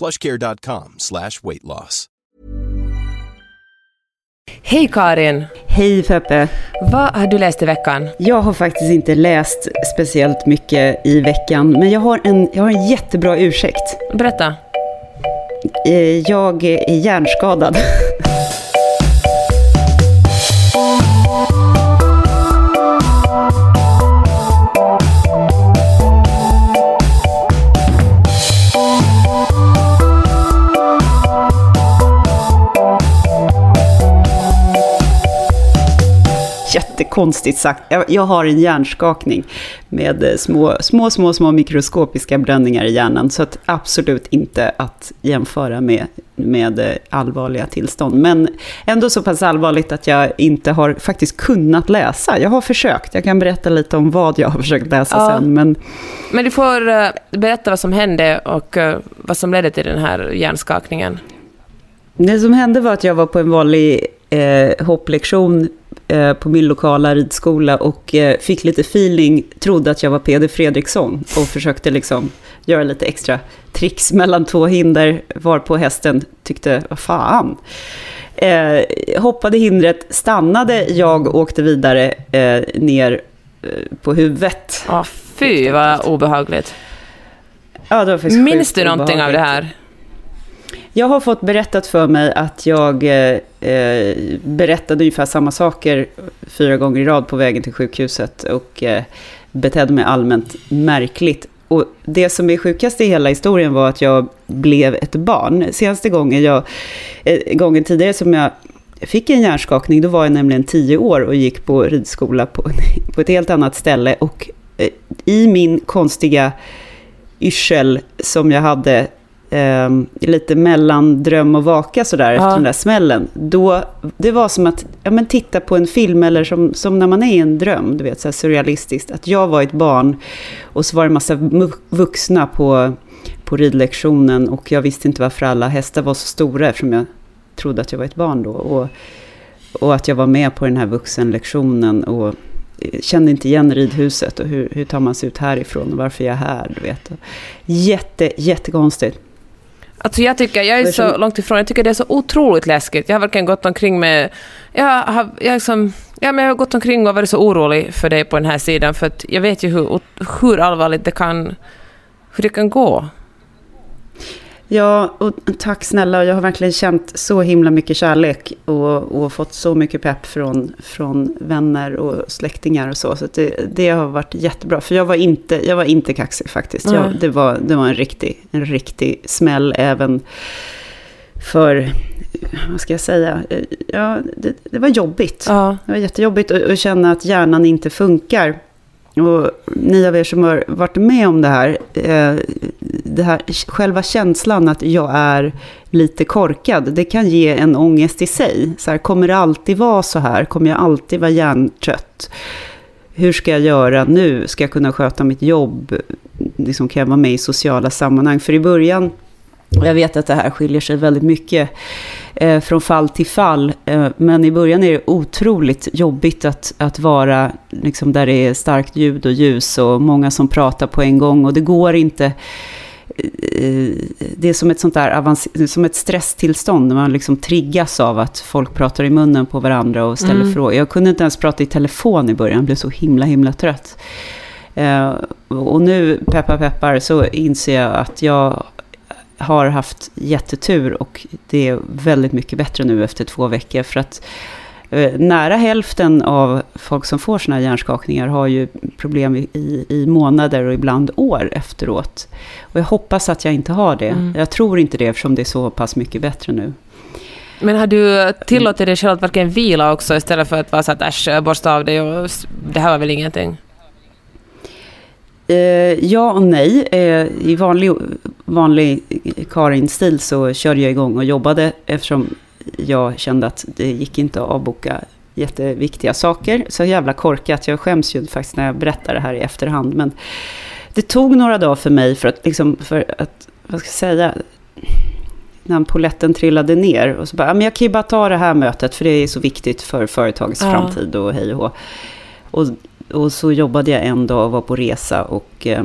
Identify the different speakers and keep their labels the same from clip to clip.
Speaker 1: plushcare.com slash weight loss.
Speaker 2: Hej Karin!
Speaker 3: Hej Peppe!
Speaker 2: Vad har du läst i veckan?
Speaker 3: Jag har faktiskt inte läst speciellt mycket i veckan, men jag har en, jag har en jättebra ursäkt.
Speaker 2: Berätta.
Speaker 3: Eh, Jag är hjärnskadad. Jättekonstigt sagt. Jag, har en hjärnskakning med eh, små, små, små, små mikroskopiska bränningar i hjärnan. Så att absolut inte att jämföra med, med eh, allvarliga tillstånd. Men ändå så pass allvarligt att jag inte har faktiskt kunnat läsa. Jag har försökt. Jag kan berätta lite om vad jag har försökt läsa
Speaker 2: Ja.
Speaker 3: sen. Men
Speaker 2: Men du får eh, berätta vad som hände och vad som ledde till den här hjärnskakningen.
Speaker 3: Det som hände var att jag var på en vanlig eh, hopplektion på min lokala ridskola och eh, fick lite feeling, trodde att jag var Peder Fredriksson och försökte liksom göra lite extra tricks mellan två hinder, var på hästen tyckte, vad fan. Eh, hoppade hindret, stannade, jag åkte vidare eh, ner eh, på huvudet.
Speaker 2: Ja, fy vad obehagligt.
Speaker 3: Ja, det var
Speaker 2: Minns du någonting av det
Speaker 3: obehagligt.
Speaker 2: här?
Speaker 3: Jag har fått berättat för mig att jag eh, eh, berättade ungefär samma saker fyra gånger i rad på vägen till sjukhuset och eh, betedde mig allmänt märkligt. Och det som är sjukast i hela historien var att jag blev ett barn. Senaste gången, jag, eh, gången tidigare som jag fick en hjärnskakning, då var jag nämligen tio år och gick på ridskola på, på ett helt annat ställe. Och eh, i min konstiga yrsel som jag hade eh, lite mellan dröm och vaka sådär efter
Speaker 2: Ja.
Speaker 3: den där smällen. Då, det var som att ja, men titta på en film eller som, som när man är i en dröm, du vet, så surrealistiskt. Att jag var ett barn och så var det en massa vuxna på, på ridlektionen och jag visste inte varför alla hästar var så stora eftersom jag trodde att jag var ett barn då. Och, och att jag var med på den här vuxenlektionen och eh, kände inte igen ridhuset och hur, hur tar man sig ut härifrån och varför är jag här, du vet. Jätte, jättekonstigt.
Speaker 2: Alltså jag tycker, jag är så långt ifrån, jag tycker det är så otroligt läskigt. Jag har verkligen gått omkring med... Jag har, jag liksom, ja, men jag har gått omkring och varit så orolig för det på den här sidan, för att jag vet ju hur, hur allvarligt det kan, hur det kan gå.
Speaker 3: Ja, och tack snälla. Jag har verkligen känt så himla mycket kärlek och, och fått så mycket pepp från, från vänner och släktingar och så. Så det, det har varit jättebra. För jag var inte, jag var inte kaxig faktiskt. Jag,
Speaker 2: Nej.
Speaker 3: det, var, det var en riktig, en riktig smäll även för, vad ska jag säga, ja, det, det var jobbigt.
Speaker 2: Ja.
Speaker 3: Det var jättejobbigt att, att känna att hjärnan inte funkar. Och ni av er som har varit med om det här, eh, det här, själva känslan att jag är lite korkad, det kan ge en ångest i sig. Så här, kommer det alltid vara så här? Kommer jag alltid vara hjärntrött? Hur ska jag göra nu? Ska jag kunna sköta mitt jobb? Liksom, kan jag vara med i sociala sammanhang? För i början, och jag vet att det här skiljer sig väldigt mycket eh, från fall till fall. Eh, men i början är det otroligt jobbigt att, att vara liksom, där det är starkt ljud och ljus och många som pratar på en gång. Och det går inte... eh, Det är som ett sånt där som ett stresstillstånd när man liksom triggas av att folk pratar i munnen på varandra och ställer
Speaker 2: Mm.
Speaker 3: frågor. Jag kunde inte ens prata i telefon i början, jag blev så himla himla trött. Eh, och nu, peppar peppar, så inser jag att jag har haft jättetur och det är väldigt mycket bättre nu efter två veckor. För att eh, nära hälften av folk som får såna här hjärnskakningar har ju problem i, i månader och ibland år efteråt. Och jag hoppas att jag inte har det.
Speaker 2: Mm.
Speaker 3: Jag tror inte det eftersom det är så pass mycket bättre nu.
Speaker 2: Men har du tillåtit dig själv att verkligen vila också istället för att vara så att äsch, borsta av dig och det här var väl ingenting?
Speaker 3: Eh, ja och nej. Eh, I vanlig, vanlig Karin-stil så körde jag igång och jobbade eftersom jag kände att det gick inte att avboka jätteviktiga saker. Så jävla korkat. Jag skäms ju faktiskt när jag berättar det här i efterhand. Men det tog några dagar för mig för att, liksom, för att vad ska jag säga, när poletten trillade ner. Och så bara, "Ja, men jag kan ju bara ta det här mötet för det är så viktigt för företagets
Speaker 2: Ja.
Speaker 3: framtid och hej och hå. Och, och så jobbade jag en dag och var på resa och eh,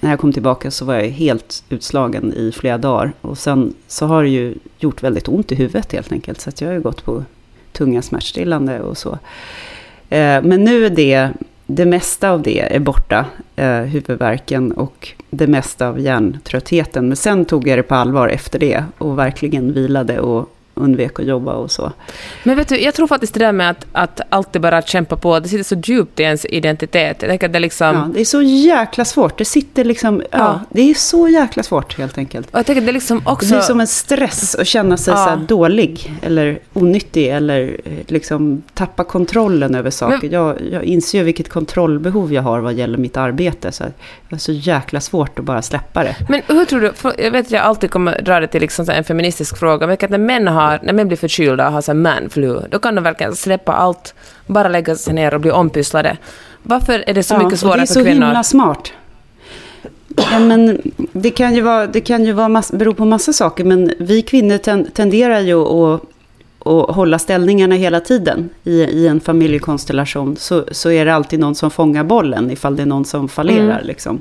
Speaker 3: när jag kom tillbaka så var jag helt utslagen i flera dagar. Och sen så har det ju gjort väldigt ont i huvudet helt enkelt. Så att jag har ju gått på tunga smärtstillande och så. Eh, men nu är det, det mesta av det är borta, eh, huvudvärken och det mesta av hjärntröttheten. Men sen tog jag det på allvar efter det och verkligen vilade och undvek att jobba och så.
Speaker 2: Men vet du, jag tror faktiskt det där med att, att alltid bara kämpa på, det sitter så djupt i ens identitet. Jag tänker det liksom...
Speaker 3: Ja, det är så jäkla svårt. Det sitter liksom, ja,
Speaker 2: Ja.
Speaker 3: det är så jäkla svårt helt enkelt.
Speaker 2: Och jag tänker det liksom
Speaker 3: Det
Speaker 2: också...
Speaker 3: blir som en stress att känna sig
Speaker 2: Ja.
Speaker 3: så dålig eller onyttig eller eh, liksom tappa kontrollen över saker. Jag, jag inser ju vilket kontrollbehov jag har vad gäller mitt arbete. Så det är så jäkla svårt att bara släppa det.
Speaker 2: Men hur tror du, för jag vet att jag alltid kommer dra det till liksom en feministisk fråga, men att när män, har, när män blir förkylda och har så då kan de verkligen släppa allt, bara lägga sig ner och bli ompysslade. Varför är det så
Speaker 3: Ja,
Speaker 2: mycket svårare
Speaker 3: det är
Speaker 2: för
Speaker 3: så
Speaker 2: kvinnor?
Speaker 3: himla smart. Ja, men det kan ju, vara, det kan ju vara mass, bero på massa saker, men vi kvinnor ten, tenderar ju att, att hålla ställningarna hela tiden. I, I en familjekonstellation så, så är det alltid någon som fångar bollen ifall det är någon som fallerar.
Speaker 2: Mm.
Speaker 3: Liksom.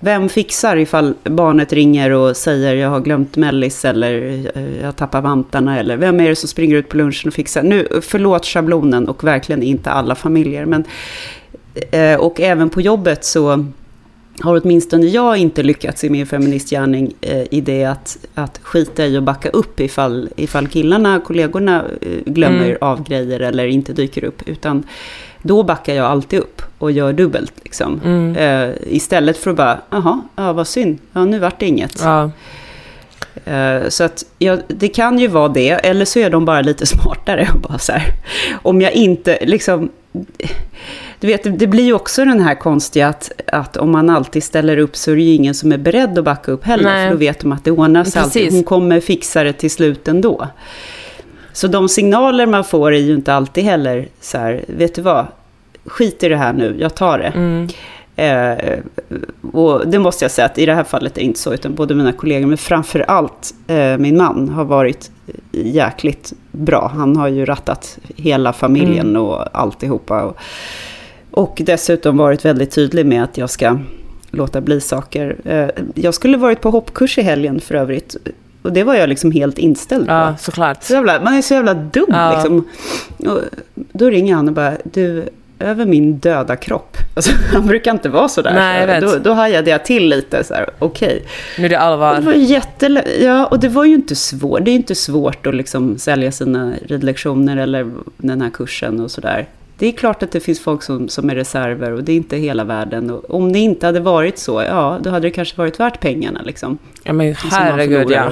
Speaker 3: Vem fixar ifall barnet ringer och säger jag har glömt mellis eller eh, jag tappar vantarna eller vem är det som springer ut på lunchen och fixar? Nu, förlåt schablonen och verkligen inte alla familjer, men Eh, och även på jobbet så har åtminstone jag inte lyckats i min feministgärning eh, i det att, att skita i och backa upp ifall, ifall killarna, kollegorna eh, glömmer
Speaker 2: Mm.
Speaker 3: av grejer eller inte dyker upp. Utan då backar jag alltid upp och gör dubbelt. Liksom.
Speaker 2: Mm.
Speaker 3: Eh, istället för att bara, jaha, ja, vad synd, ja, nu vart det inget.
Speaker 2: Ja.
Speaker 3: Eh, Så att ja, det kan ju vara det, eller så är de bara lite smartare. Bara så här. Om jag inte, liksom... Du vet, det- blir ju också den här konstiga att, att om man alltid ställer upp så är det ju ingen som är beredd att backa upp heller.
Speaker 2: Nej.
Speaker 3: För då vet de att det ordnar sig alltid. Hon kommer fixa det till slut ändå. Så de signaler man får är ju inte alltid heller så här, vet du vad? Skit i det här nu, jag tar det.
Speaker 2: Mm.
Speaker 3: Eh, och det måste jag säga att i det här fallet är det inte så, utan både mina kollegor, men framför allt eh, min man har varit jäkligt bra. Han har ju rattat hela familjen och alltihopa. Och, och dessutom varit väldigt tydlig med att jag ska låta bli saker. Eh, jag skulle varit på hoppkurs i helgen för övrigt. Och det var jag liksom helt inställd på.
Speaker 2: ja, såklart.
Speaker 3: Så jävla, man är så jävla dum
Speaker 2: Ja.
Speaker 3: liksom. Och då ringer han och bara, du, över min döda kropp. Alltså, han brukar inte vara sådär.
Speaker 2: Nej, jag
Speaker 3: så
Speaker 2: vet.
Speaker 3: då, då hajade jag till lite så här, okej.
Speaker 2: Nu är det
Speaker 3: Och Det
Speaker 2: allvar.
Speaker 3: var jätte, ja, och det var ju inte svårt. Det är inte svårt att liksom sälja sina ridlektioner eller den här kursen och sådär. Det är klart att det finns folk som, som är reserver och det är inte hela världen. Och om det inte hade varit så, ja, då hade det kanske varit värt pengarna liksom.
Speaker 2: Ja, men herregud, ja.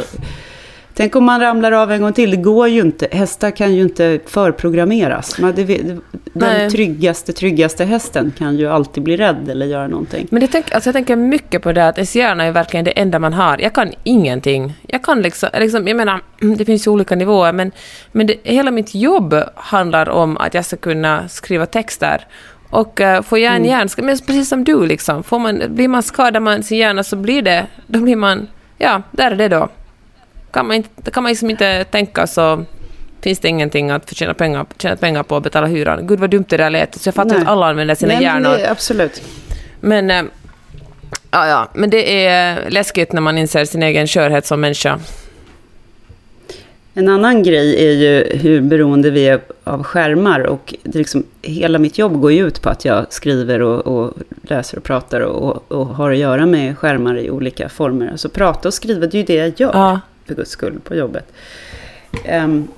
Speaker 3: Tänk om man ramlar av en gång till. Det går ju inte. Hästar kan ju inte förprogrammeras. Man, det, den
Speaker 2: Nej.
Speaker 3: tryggaste, tryggaste hästen kan ju alltid bli rädd eller göra någonting.
Speaker 2: Men det tänk, alltså jag tänker mycket på det att ens hjärna är verkligen det enda man har. Jag kan ingenting. Jag kan liksom, liksom jag menar, det finns ju olika nivåer, men, men det, hela mitt jobb handlar om att jag ska kunna skriva texter. Och uh, får jag en
Speaker 3: Mm.
Speaker 2: hjärnskada, men precis som du liksom, får man, blir man skadad man sin hjärna så blir det, då blir man, ja, där är det då. Kan man, inte, kan man liksom inte tänka så finns det ingenting att förtjäna pengar, tjäna pengar på att betala hyran. Gud vad dumt det där lät. Så jag fattar
Speaker 3: Nej.
Speaker 2: att alla använder sina
Speaker 3: Nej,
Speaker 2: hjärnor.
Speaker 3: det, absolut.
Speaker 2: Men, eh, ja, ja, men det är läskigt när man inser sin egen skörhet som människa.
Speaker 3: En annan grej är ju hur beroende vi är av skärmar. Och liksom, hela mitt jobb går ju ut på att jag skriver och, och läser och pratar och, och, har att göra med skärmar i olika former. Alltså prata och skriva, det är ju det jag gör,
Speaker 2: Ja.
Speaker 3: För guds skull, på jobbet. Ehm,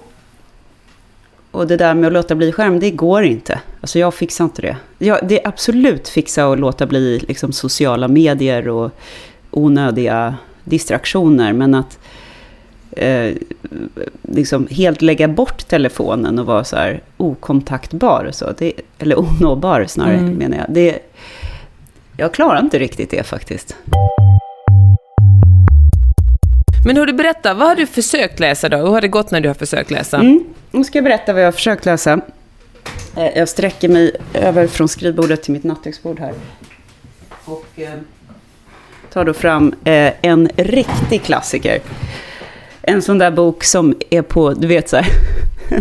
Speaker 3: och det där med att låta bli skärm, det går inte. Alltså jag fixar inte det. Jag, det är absolut fixa att låta bli liksom, sociala medier och onödiga distraktioner. Men att eh, liksom helt lägga bort telefonen och vara så här okontaktbar. Så det, eller onåbar snarare,
Speaker 2: Mm.
Speaker 3: menar jag. Det, jag klarar inte riktigt det faktiskt.
Speaker 2: Men hur du berätta, vad har du försökt läsa då? Hur har det gått när du har försökt läsa?
Speaker 3: Mm. Nu ska jag berätta vad jag har försökt läsa. Eh, Jag sträcker mig över från skrivbordet till mitt nattduksbord här. Och eh, tar då fram eh, en riktig klassiker. En sån där bok som är på, du vet så här,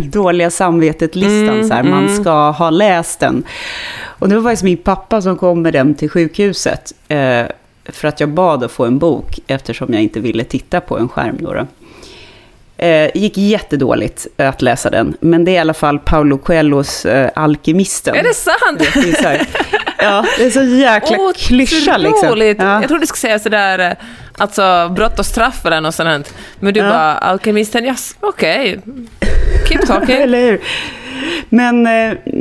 Speaker 3: dåliga samvetet-listan.
Speaker 2: Mm,
Speaker 3: så här, man
Speaker 2: mm.
Speaker 3: ska ha läst den. Och det var faktiskt min pappa som kom med den till sjukhuset. Eh, för att jag bad att få en bok eftersom jag inte ville titta på en skärm. Då då. Eh, gick jättedåligt att läsa den, men det är i alla fall Paulo Coelhos eh, Alkemisten.
Speaker 2: Är det sant?
Speaker 3: Det är här, ja, det är så jäkla klyscha liksom. Ja.
Speaker 2: Jag trodde du skulle säga sådär, eh, alltså brott och straff eller något sånt. Men du
Speaker 3: Ja.
Speaker 2: bara, alkemisten, yes, okej. Keep talking.
Speaker 3: Eller hur? Men eh,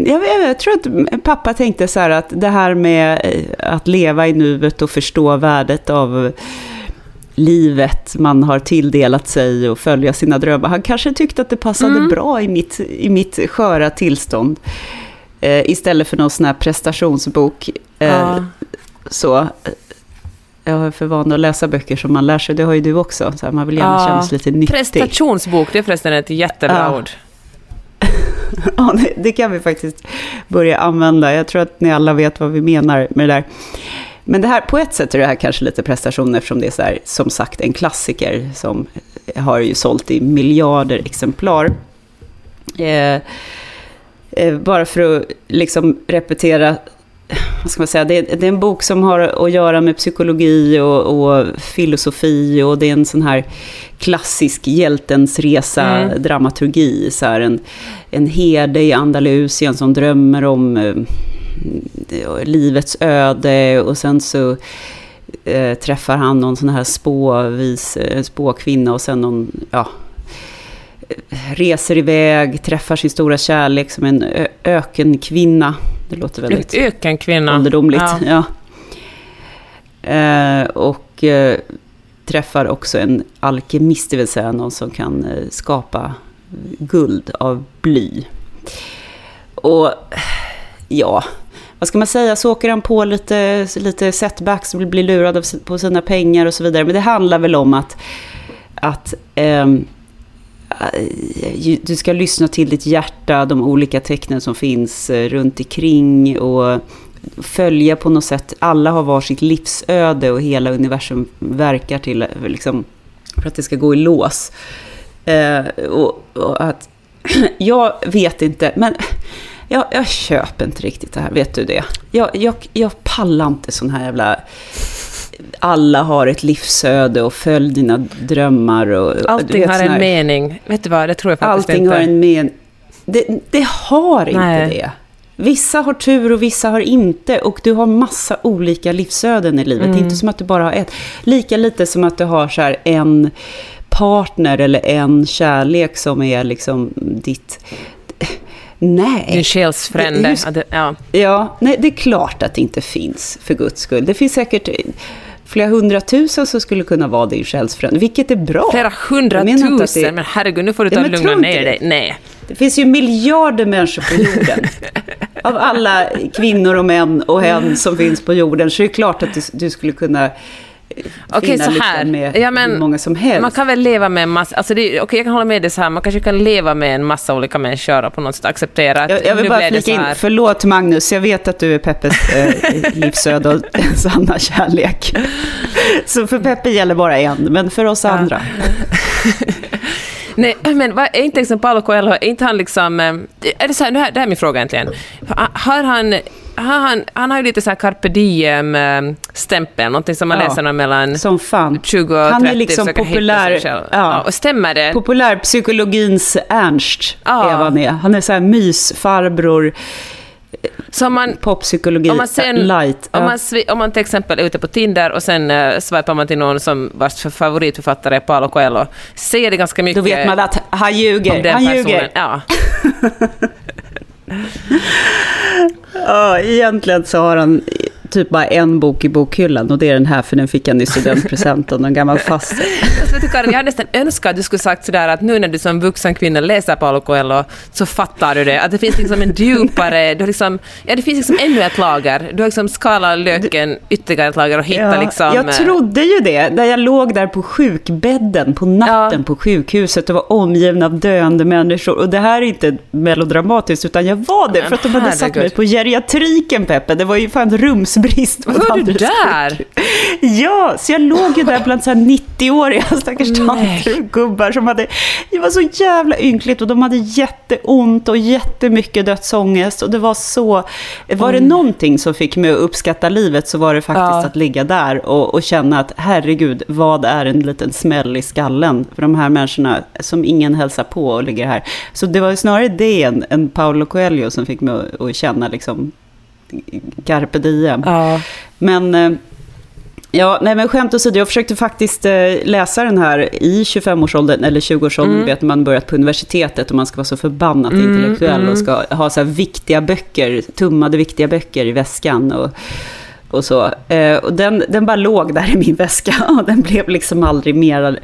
Speaker 3: jag, jag tror att pappa tänkte så här att det här med eh, att leva i nuet och förstå värdet av livet man har tilldelat sig och följa sina drömmar. Han kanske tyckte att det passade
Speaker 2: Mm.
Speaker 3: bra i mitt, i mitt sköra tillstånd. Eh, istället för någon sån här prestationsbok. Eh,
Speaker 2: Ja.
Speaker 3: Så, eh, jag är för van att läsa böcker som man lär sig, det har ju du också. Så här, man vill gärna
Speaker 2: Ja.
Speaker 3: känna sig lite nyttig.
Speaker 2: Prestationsbok, det är förresten ett jättebra
Speaker 3: Ja.
Speaker 2: ord.
Speaker 3: Ja, det, det kan vi faktiskt börja använda. Jag tror att ni alla vet vad vi menar med det där. Men det här, på ett sätt är det här kanske lite prestation eftersom det är så här, som sagt en klassiker som har ju sålt i miljarder exemplar. Eh, eh, bara för att liksom repetera, vad ska man säga, det är, det är en bok som har att göra med psykologi och, och filosofi och det är en sån här klassisk hjältens resa,
Speaker 2: Mm.
Speaker 3: dramaturgi. Så här, en, en herde i Andalusien som drömmer om eh, livets öde och sen så eh, träffar han någon sån här spåvis, eh, spåkvinna och sen någon, ja, reser iväg, träffar sin stora kärlek som en ökenkvinna. Det låter väldigt
Speaker 2: Ökenkvinna.
Speaker 3: ålderdomligt.
Speaker 2: Ja.
Speaker 3: Ja. Eh, och eh, träffar också en alkemist, det vill säga någon som kan eh, skapa guld av bly. Och ja, vad ska man säga, så åker han på lite, lite setbacks, blir lurad på sina pengar och så vidare. Men det handlar väl om att, att ehm, eh, du ska lyssna till ditt hjärta, de olika tecknen som finns eh, runt omkring och följa på något sätt. Alla har var sitt livsöde och hela universum verkar till eh, liksom, för att det ska gå i lås. Eh, och, och att, jag vet inte, men jag, jag köper inte riktigt det här, vet du det? Jag, jag, jag pallar inte sån här jävla... Alla har ett livsöde och följ dina drömmar. Och,
Speaker 2: Allting har en
Speaker 3: här-
Speaker 2: mening. Vet du vad, det tror jag faktiskt
Speaker 3: Allting
Speaker 2: inte.
Speaker 3: har en men... Det, det har inte
Speaker 2: Nej.
Speaker 3: det. Vissa har tur och vissa har inte. Och du har massa olika livsöden i livet.
Speaker 2: Mm.
Speaker 3: Det är inte som att du bara har ett. Lika lite som att du har så här en partner eller en kärlek som är liksom ditt... Nej.
Speaker 2: Din själsfrände. Ja. Ja,
Speaker 3: nej, det är klart att det inte finns, för guds skull. Det finns säkert flera hundratusen som skulle kunna vara din själsfrände, vilket är bra.
Speaker 2: Flera hundratusen,
Speaker 3: det-
Speaker 2: men herregud, nu får du ta och lugna ner dig. Nej.
Speaker 3: Det finns ju miljarder människor på jorden. Av alla kvinnor och män och hen som finns på jorden, så är det klart att du, du skulle kunna
Speaker 2: Okej, så här.
Speaker 3: med
Speaker 2: Ja, men
Speaker 3: många som helst.
Speaker 2: Man kan väl leva med en massa... Alltså det, okej, jag kan hålla med dig så här. Man kanske kan leva med en massa olika människor och på något sätt acceptera att
Speaker 3: jag, jag vill bara flika in, förlåt Magnus, jag vet att du är Peppes eh, livsöde och sanna kärlek. Så för Peppe gäller bara en, men för oss andra.
Speaker 2: Nej, men vad, är inte liksom Paolo Coelho, är inte han liksom... eh, Är det så här, det här, det här är min fråga egentligen. Ha- Har han han, han har ju lite så här carpe diem-stämpel, någonting som man
Speaker 3: Ja.
Speaker 2: läser om mellan
Speaker 3: Som fan.
Speaker 2: 20 och 30.
Speaker 3: Han är liksom populär- ja.
Speaker 2: Ja. och stämmer det?
Speaker 3: Populärpsykologins Ernst
Speaker 2: Ja.
Speaker 3: är vad han är. Han är så här mysfarbror,
Speaker 2: Så om man,
Speaker 3: poppsykologi
Speaker 2: om man, sen,
Speaker 3: light.
Speaker 2: om, man, om man till exempel är ute på Tinder och sen uh, swipar man till någon som vars för- favoritförfattare är Paulo Coelho, säger det ganska mycket
Speaker 3: Då vet man att han ljuger. Han ljuger.
Speaker 2: Ja.
Speaker 3: Ja, egentligen så har han typ bara en bok i bokhyllan och det är den här för den fick han i studentpresent av någon gammal faster.
Speaker 2: Alltså, Karin, jag hade nästan önskat att du skulle sagt sådär att nu när du som vuxen kvinna läser Paulo Coelho så fattar du det. Att det finns liksom en djupare... Du liksom, ja, det finns liksom ännu ett lager. Du har liksom skalat löken ytterligare ett lager och hittat liksom...
Speaker 3: jag
Speaker 2: eh,
Speaker 3: trodde ju det, när jag låg där på sjukbädden på natten
Speaker 2: Ja.
Speaker 3: på sjukhuset och var omgiven av döende människor. Och det här är inte melodramatiskt, utan jag var det för att de hade satt mig på geriatriken, Peppe. Det var ju fan på
Speaker 2: Var du där?
Speaker 3: Ja, så jag låg ju där bland så här 90-åriga stackars tanter och gubbar som hade... Det var så jävla ynkligt och de hade jätteont och jättemycket dödsångest. Och det var så... Var det någonting som fick mig att uppskatta livet så var det faktiskt
Speaker 2: Ja.
Speaker 3: att ligga där och, och känna att herregud, vad är en liten smäll i skallen för de här människorna som ingen hälsar på och ligger här. Så det var ju snarare det än, än Paolo Coelho som fick mig att, att känna liksom carpe diem.
Speaker 2: Ja.
Speaker 3: Men, eh, ja, nej men skämt åsido, jag försökte faktiskt eh, läsa den här i 25-årsåldern, eller 20-årsåldern,
Speaker 2: Mm.
Speaker 3: vet när man börjat på universitetet och man ska vara så förbannat intellektuell och ska ha så viktiga böcker, tummade viktiga böcker i väskan och, och så. Eh, och den, den bara låg där i min väska och den blev liksom aldrig mer...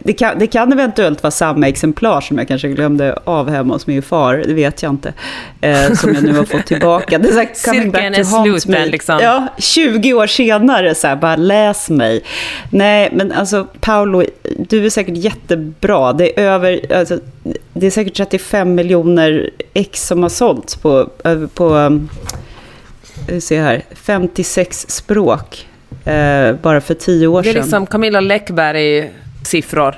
Speaker 3: Det kan, det kan eventuellt vara samma exemplar som jag kanske glömde av hemma hos min far, det vet jag inte. Eh, som jag nu har fått tillbaka. Det är så här, back
Speaker 2: Cirkeln
Speaker 3: to
Speaker 2: är sluten, liksom.
Speaker 3: Ja, 20 år senare, så här, bara läs mig. Nej, men alltså Paolo, du är säkert jättebra. Det är över, alltså, det är säkert 35 miljoner ex som har sålts på, på vi ser här, 56 språk. Eh, bara för 10 år
Speaker 2: Det är
Speaker 3: sedan.
Speaker 2: liksom Camilla Läckberg-siffror.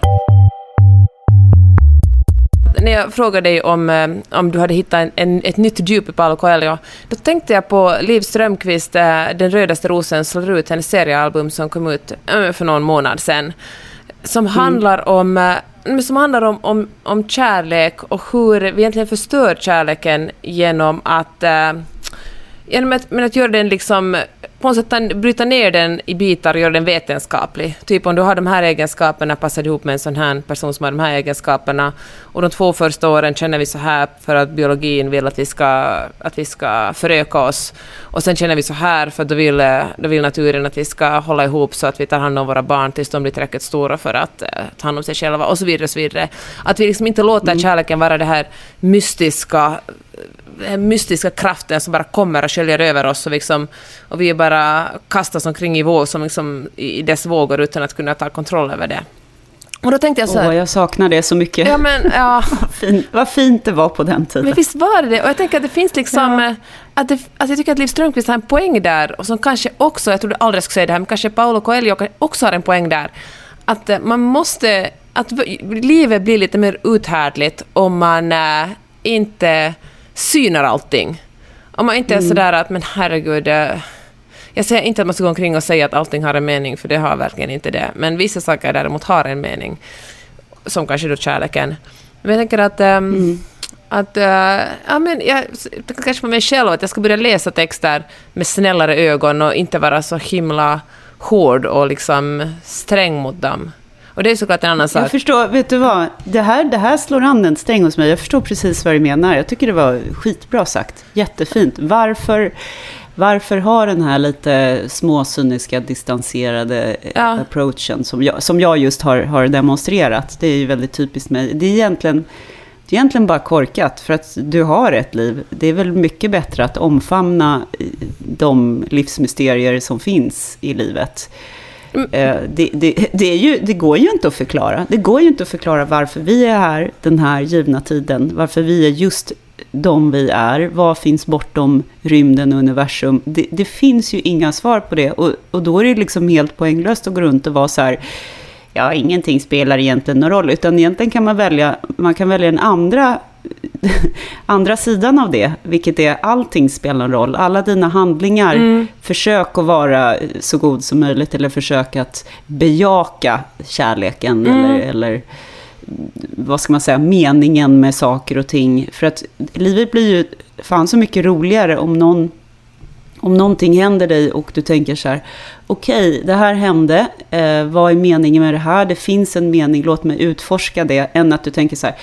Speaker 2: När jag frågade dig om, eh, om du hade hittat en, en, ett nytt djup i Paolo Coelho, då tänkte jag på Liv Strömquist, eh, Den rödaste rosen slår ut, hennes seriealbum som kom ut eh, för någon månad sedan. Som handlar om eh, som handlar om, om, om kärlek och hur vi egentligen förstör kärleken genom att eh, genom att, men att göra den liksom, på något sätt ta- bryta ner den i bitar och göra den vetenskaplig. Typ om du har de här egenskaperna, passar ihop med en sån här person som har de här egenskaperna, och de två första åren känner vi så här för att biologin vill att vi ska, att vi ska föröka oss, och sen känner vi så här för att då vill, då vill naturen att vi ska hålla ihop så att vi tar hand om våra barn tills de blir tillräckligt stora för att eh, ta hand om sig själva, och så vidare. Och så vidare. Att vi liksom inte låter kärleken vara det här mystiska mystiska kraften som bara kommer och sköljer över oss och, liksom, och vi bara kastas omkring i, våg, som liksom, i dess vågor utan att kunna ta kontroll över det. Och då tänkte jag så här,
Speaker 3: Åh, jag saknar det så mycket.
Speaker 2: ja men, ja,
Speaker 3: Fin, vad fint det var på den tiden.
Speaker 2: men visst var det det? Och jag tänker att det finns liksom, eh, att, det, att jag tycker att Liv Strömquist har en poäng där, och som kanske också, jag trodde aldrig jag skulle säga det här, men kanske Paolo Coelho också har en poäng där, att eh, man måste, att livet blir lite mer uthärdligt om man eh, inte synar allting. Om man inte är sådär att, men herregud, jag säger inte att man ska gå omkring och säga att allting har en mening, för det har verkligen inte det. Men vissa saker däremot har en mening, som kanske då kärleken. Men jag tänker att, ehm, att eh, ja, men jag, kanske för mig själv, att jag ska börja läsa texter med snällare ögon och inte vara så himla hård och liksom sträng mot dem. Och det är såklart en annan sak.
Speaker 3: Jag förstår, vet du vad? Det här, det här slår an en sträng hos mig. Jag förstår precis vad du menar. Jag tycker det var skitbra sagt. Jättefint. Varför, varför har den här lite småcyniska, distanserade eh,
Speaker 2: Ja.
Speaker 3: approachen som jag, som jag just har, har demonstrerat? Det är ju väldigt typiskt mig. Det är egentligen... Det är egentligen bara korkat, för att du har ett liv. Det är väl mycket bättre att omfamna eh, de livsmysterier som finns i livet. Mm. Eh, Det, det, det, är ju, det går ju inte att förklara. Det går ju inte att förklara varför vi är här den här givna tiden. Varför vi är just de vi är. Vad finns bortom rymden och universum? Det, det finns ju inga svar på det. Och, och då är det liksom helt poänglöst att gå runt och vara så här. Ja, ingenting spelar egentligen någon roll. Utan egentligen kan man välja, man kan välja den andra andra sidan av det, vilket är allting spelar en roll. Alla dina handlingar,
Speaker 2: Mm.
Speaker 3: försök att vara så god som möjligt eller försök att bejaka kärleken
Speaker 2: Mm.
Speaker 3: eller, eller vad ska man säga, meningen med saker och ting. För att livet blir ju fan så mycket roligare om någon om någonting händer dig och du tänker så här, okej, det här hände, eh, vad är meningen med det här? Det finns en mening, låt mig utforska det, än att du tänker så här,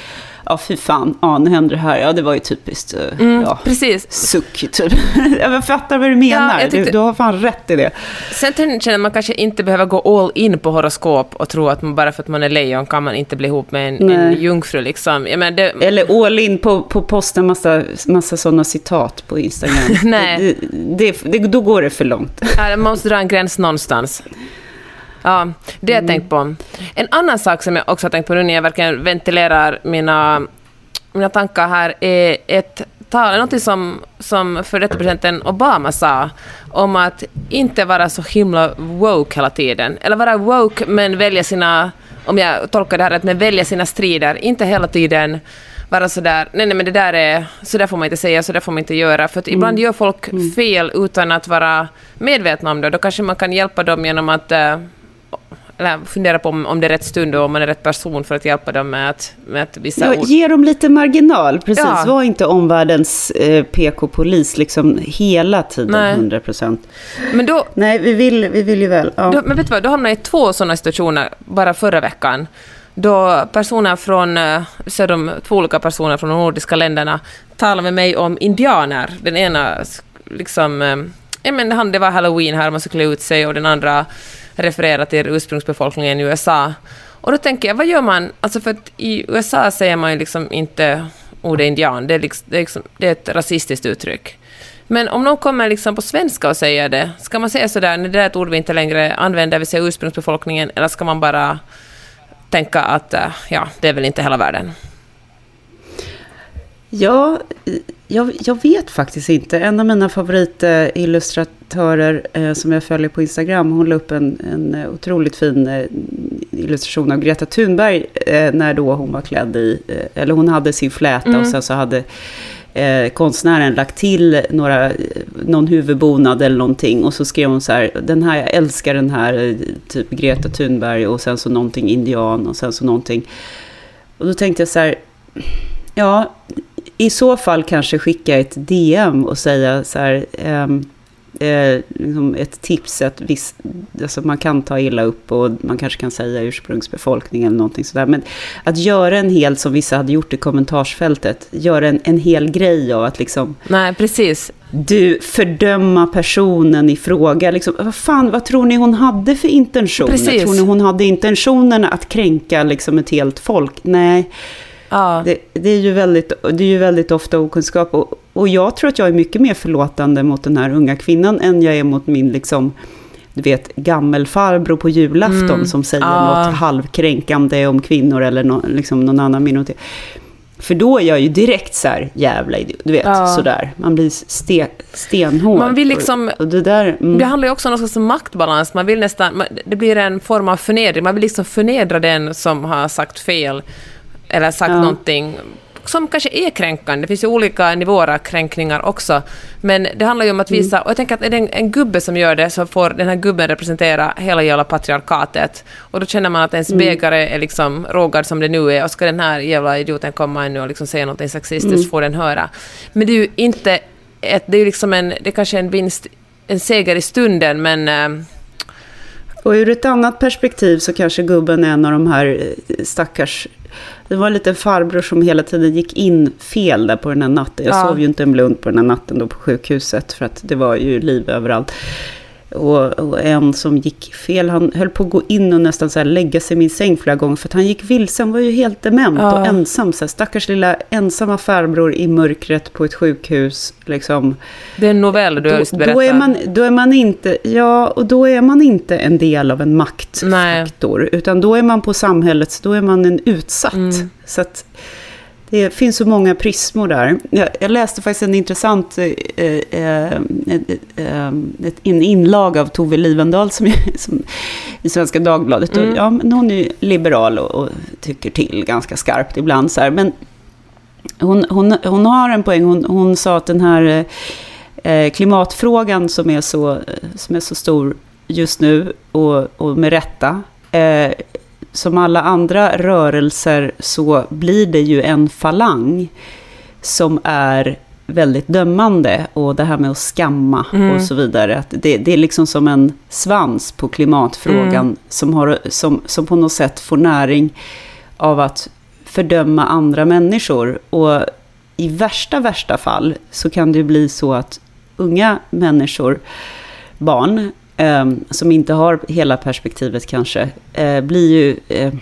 Speaker 3: ja fy fan, ja nu hände det här, ja det var ju typiskt, eh,
Speaker 2: Mm,
Speaker 3: ja,
Speaker 2: Precis.
Speaker 3: suck typ. jag fattar vad du menar,
Speaker 2: jag tyckte-
Speaker 3: du, du har fan rätt i det.
Speaker 2: Sen känner man kanske inte behöver gå all in på horoskop och tro att man bara för att man är lejon kan man inte bli ihop med en, en jungfru. Liksom. Jag menar, det,
Speaker 3: Eller all in på, på posta massa, massa sådana citat på Instagram.
Speaker 2: Nej.
Speaker 3: Det, det, det, då går det för långt.
Speaker 2: Ja, man måste dra en gräns någonstans. Ja, det har jag tänkt på. En annan sak som jag också har tänkt på nu när jag verkligen ventilerar mina, mina tankar här är ett tal, något som, som för detta presidenten Obama sa om att inte vara så himla woke hela tiden. Eller vara woke men välja sina, om jag tolkar det här rätt, men välja sina strider. Inte hela tiden vara sådär, nej nej men det där är, så där får man inte säga, så där får man inte göra. För att ibland gör folk fel utan att vara medvetna om det. Då kanske man kan hjälpa dem genom att eh, eller fundera på om, om det är rätt stund och om man är rätt person för att hjälpa dem med att, med att vissa
Speaker 3: Ja,
Speaker 2: ord...
Speaker 3: ge dem lite marginal, precis.
Speaker 2: Ja.
Speaker 3: Var inte omvärldens eh, PK-polis liksom hela tiden,
Speaker 2: Nej.
Speaker 3: 100 procent.
Speaker 2: Men då,
Speaker 3: Nej, vi vill, vi vill ju väl. Ja.
Speaker 2: Då, men vet du vad, då hamnade jag i två sådana situationer bara förra veckan. Då personer från, eh, så de två olika personer från de nordiska länderna talade med mig om indianer. Den ena liksom, eh, ja men han, det var halloween här, man skulle klä ut sig och den andra refererar till ursprungsbefolkningen i USA. Och då tänker jag, vad gör man? Alltså för att i USA säger man ju liksom inte ordet indian, det är, liksom, det är, liksom, det är ett rasistiskt uttryck. Men om någon kommer liksom på svenska och säger det, ska man säga sådär, nej, det är ett ord vi inte längre använder, vi säger ursprungsbefolkningen, eller ska man bara tänka att eh, ja, det är väl inte hela världen?
Speaker 3: Ja, jag, jag vet faktiskt inte. En av mina favoritillustratörer eh, som jag följer på Instagram, hon la upp en, en otroligt fin eh, illustration av Greta Thunberg eh, när då hon var klädd i, eh, eller hon hade sin fläta och sen så hade eh, konstnären lagt till några, någon huvudbonad eller någonting och så skrev hon så här, den här, jag älskar den här, eh, typ Greta Thunberg och sen så någonting indian och sen så någonting. Och då tänkte jag så här, ja, i så fall kanske skicka ett DM och säga så här, ehm, eh, liksom ett tips att viss, alltså man kan ta illa upp och man kanske kan säga ursprungsbefolkning eller någonting sådär. Men att göra en hel, som vissa hade gjort i kommentarsfältet, göra en, en hel grej av att liksom
Speaker 2: Nej, precis.
Speaker 3: du fördöma personen i fråga. Liksom, vad fan, vad tror ni hon hade för intentioner?
Speaker 2: Precis.
Speaker 3: Tror ni hon hade intentionerna att kränka liksom ett helt folk? Nej.
Speaker 2: Ja.
Speaker 3: Det, det, är ju väldigt, det är ju väldigt ofta okunskap. Och, och jag tror att jag är mycket mer förlåtande mot den här unga kvinnan än jag är mot min liksom, du vet, gammelfarbror på julafton som säger
Speaker 2: Ja.
Speaker 3: något halvkränkande om kvinnor eller nå- liksom någon annan minoritet. För då är jag ju direkt så här, jävla idiot, du vet,
Speaker 2: Ja.
Speaker 3: sådär. Man blir ste, stenhård.
Speaker 2: Man vill liksom-
Speaker 3: Och, det där... Mm.
Speaker 2: Det handlar ju också om någon slags maktbalans. Man vill nästan, det blir en form av förnedring. Man vill liksom förnedra den som har sagt fel eller sagt
Speaker 3: Ja.
Speaker 2: någonting som kanske är kränkande. Det finns ju olika nivåer av kränkningar också. Men det handlar ju om att visa, och jag tänker att är det en, en gubbe som gör det så får den här gubben representera hela jävla patriarkatet. Och då känner man att ens bägare är liksom rågad som det nu är och ska den här jävla idioten komma ännu och liksom säga någonting sexistiskt får den höra. Men det är ju inte ett, det är ju liksom en, det är kanske en vinst, en seger i stunden men eh,
Speaker 3: Och ur ett annat perspektiv så kanske gubben är en av de här eh, stackars... Det var en liten farbror som hela tiden gick in fel där på den här natten. Jag
Speaker 2: Ja.
Speaker 3: sov ju inte en blund på den här natten då på sjukhuset för att det var ju liv överallt. Och, och en som gick fel, han höll på att gå in och nästan så här lägga sig i min säng flera gånger för att han gick vilse. Han var ju helt dement
Speaker 2: Ja.
Speaker 3: och ensam. Så här, stackars lilla ensamma farbror i mörkret på ett sjukhus. Liksom.
Speaker 2: det är en novell du
Speaker 3: Då,
Speaker 2: just berättar.
Speaker 3: då, är man, då är man inte, ja, och då är man inte en del av en
Speaker 2: Nej.
Speaker 3: maktfaktor. Utan då är man på samhällets, då är man en utsatt.
Speaker 2: Mm.
Speaker 3: Så att det finns så många prismor där. Jag, läste faktiskt en intressant eh, eh, ett, eh, inlaga av Tove Livendal som, som, i Svenska Dagbladet.
Speaker 2: Mm.
Speaker 3: Och, ja, men hon är ju liberal och, och tycker till ganska skarpt ibland. Så här. Men hon, hon, hon har en poäng. Hon, hon sa att den här klimatfrågan som är, så, som är så stor just nu, och, och med rätta, eh, som alla andra rörelser så blir det ju en falang som är väldigt dömande och det här med att skamma mm. och så vidare. Att det, det, är liksom som en svans på klimatfrågan mm. som, har, som, som på något sätt får näring av att fördöma andra människor. Och i värsta, värsta fall så kan det bli så att unga människor, barn, som inte har hela perspektivet kanske, eh, blir ju eh,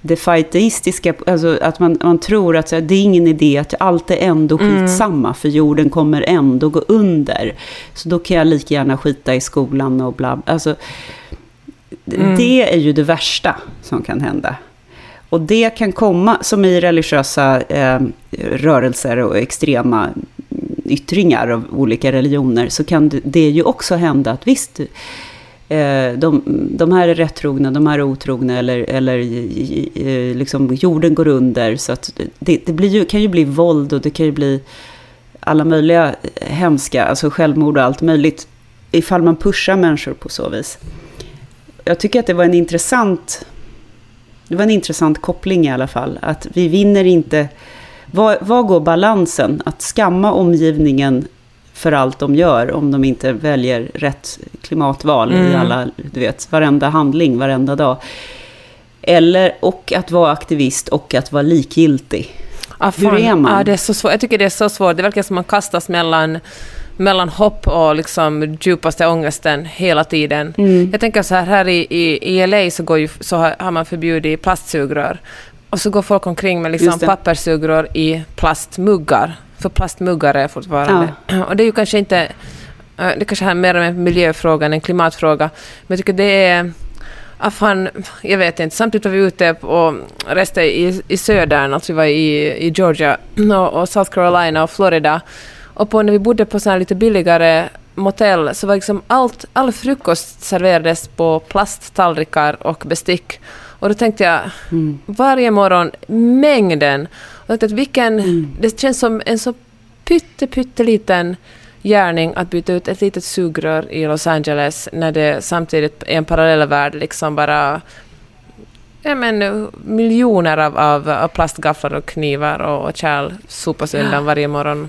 Speaker 3: defaitistiska, alltså att man, man tror att det är ingen idé, att allt är ändå mm. skitsamma, mm. för jorden kommer ändå gå under. Så då kan jag lika gärna skita i skolan och bla. Alltså, mm. Det är ju det värsta som kan hända. Och det kan komma, som i religiösa eh, rörelser och extrema yttringar av olika religioner, så kan det ju också hända att visst, eh, de, de här är rättrogna, de här är otrogna, eller, eller eh, liksom jorden går under. Så att det, det blir ju, kan ju bli våld och det kan ju bli alla möjliga hemska, alltså självmord och allt möjligt, ifall man pushar människor på så vis. Jag tycker att det var en intressant det var en intressant koppling i alla fall. Att vi vinner inte... Var, var går balansen? Att skamma omgivningen för allt de gör om de inte väljer rätt klimatval mm. i alla, du vet, varenda handling, varenda dag. Eller, och att vara aktivist och att vara likgiltig.
Speaker 2: Ah, Hur är man? Ah, det är så svårt. Jag tycker det är så svårt. Det verkar som man kastas mellan mellan hopp och liksom djupaste ångesten hela tiden. Mm. Jag tänker så här, här i, i, i LA så, går ju, så har, har man förbjudit plastsugrör. Och så går folk omkring med liksom papperssugrör i plastmuggar. För plastmuggar är fortfarande... Ja. Och det är ju kanske inte... Eh, det kanske är mer en miljöfråga än en klimatfråga. Men jag tycker det är... Afan, jag vet inte. Samtidigt var vi ute och reste i, i södern, alltså vi var i, i Georgia och, och South Carolina och Florida. Och på, när vi bodde på såna lite billigare motell så var liksom allt, all frukost serverades på plasttallrikar och bestick. Och då tänkte jag, mm. varje morgon, mängden. Och att vilken, mm. Det känns som en så pytte, pytteliten gärning att byta ut ett litet sugrör i Los Angeles när det samtidigt är en parallell värld liksom bara ja, men, miljoner av, av, av plastgafflar och knivar och, och kärl sopas undan varje morgon.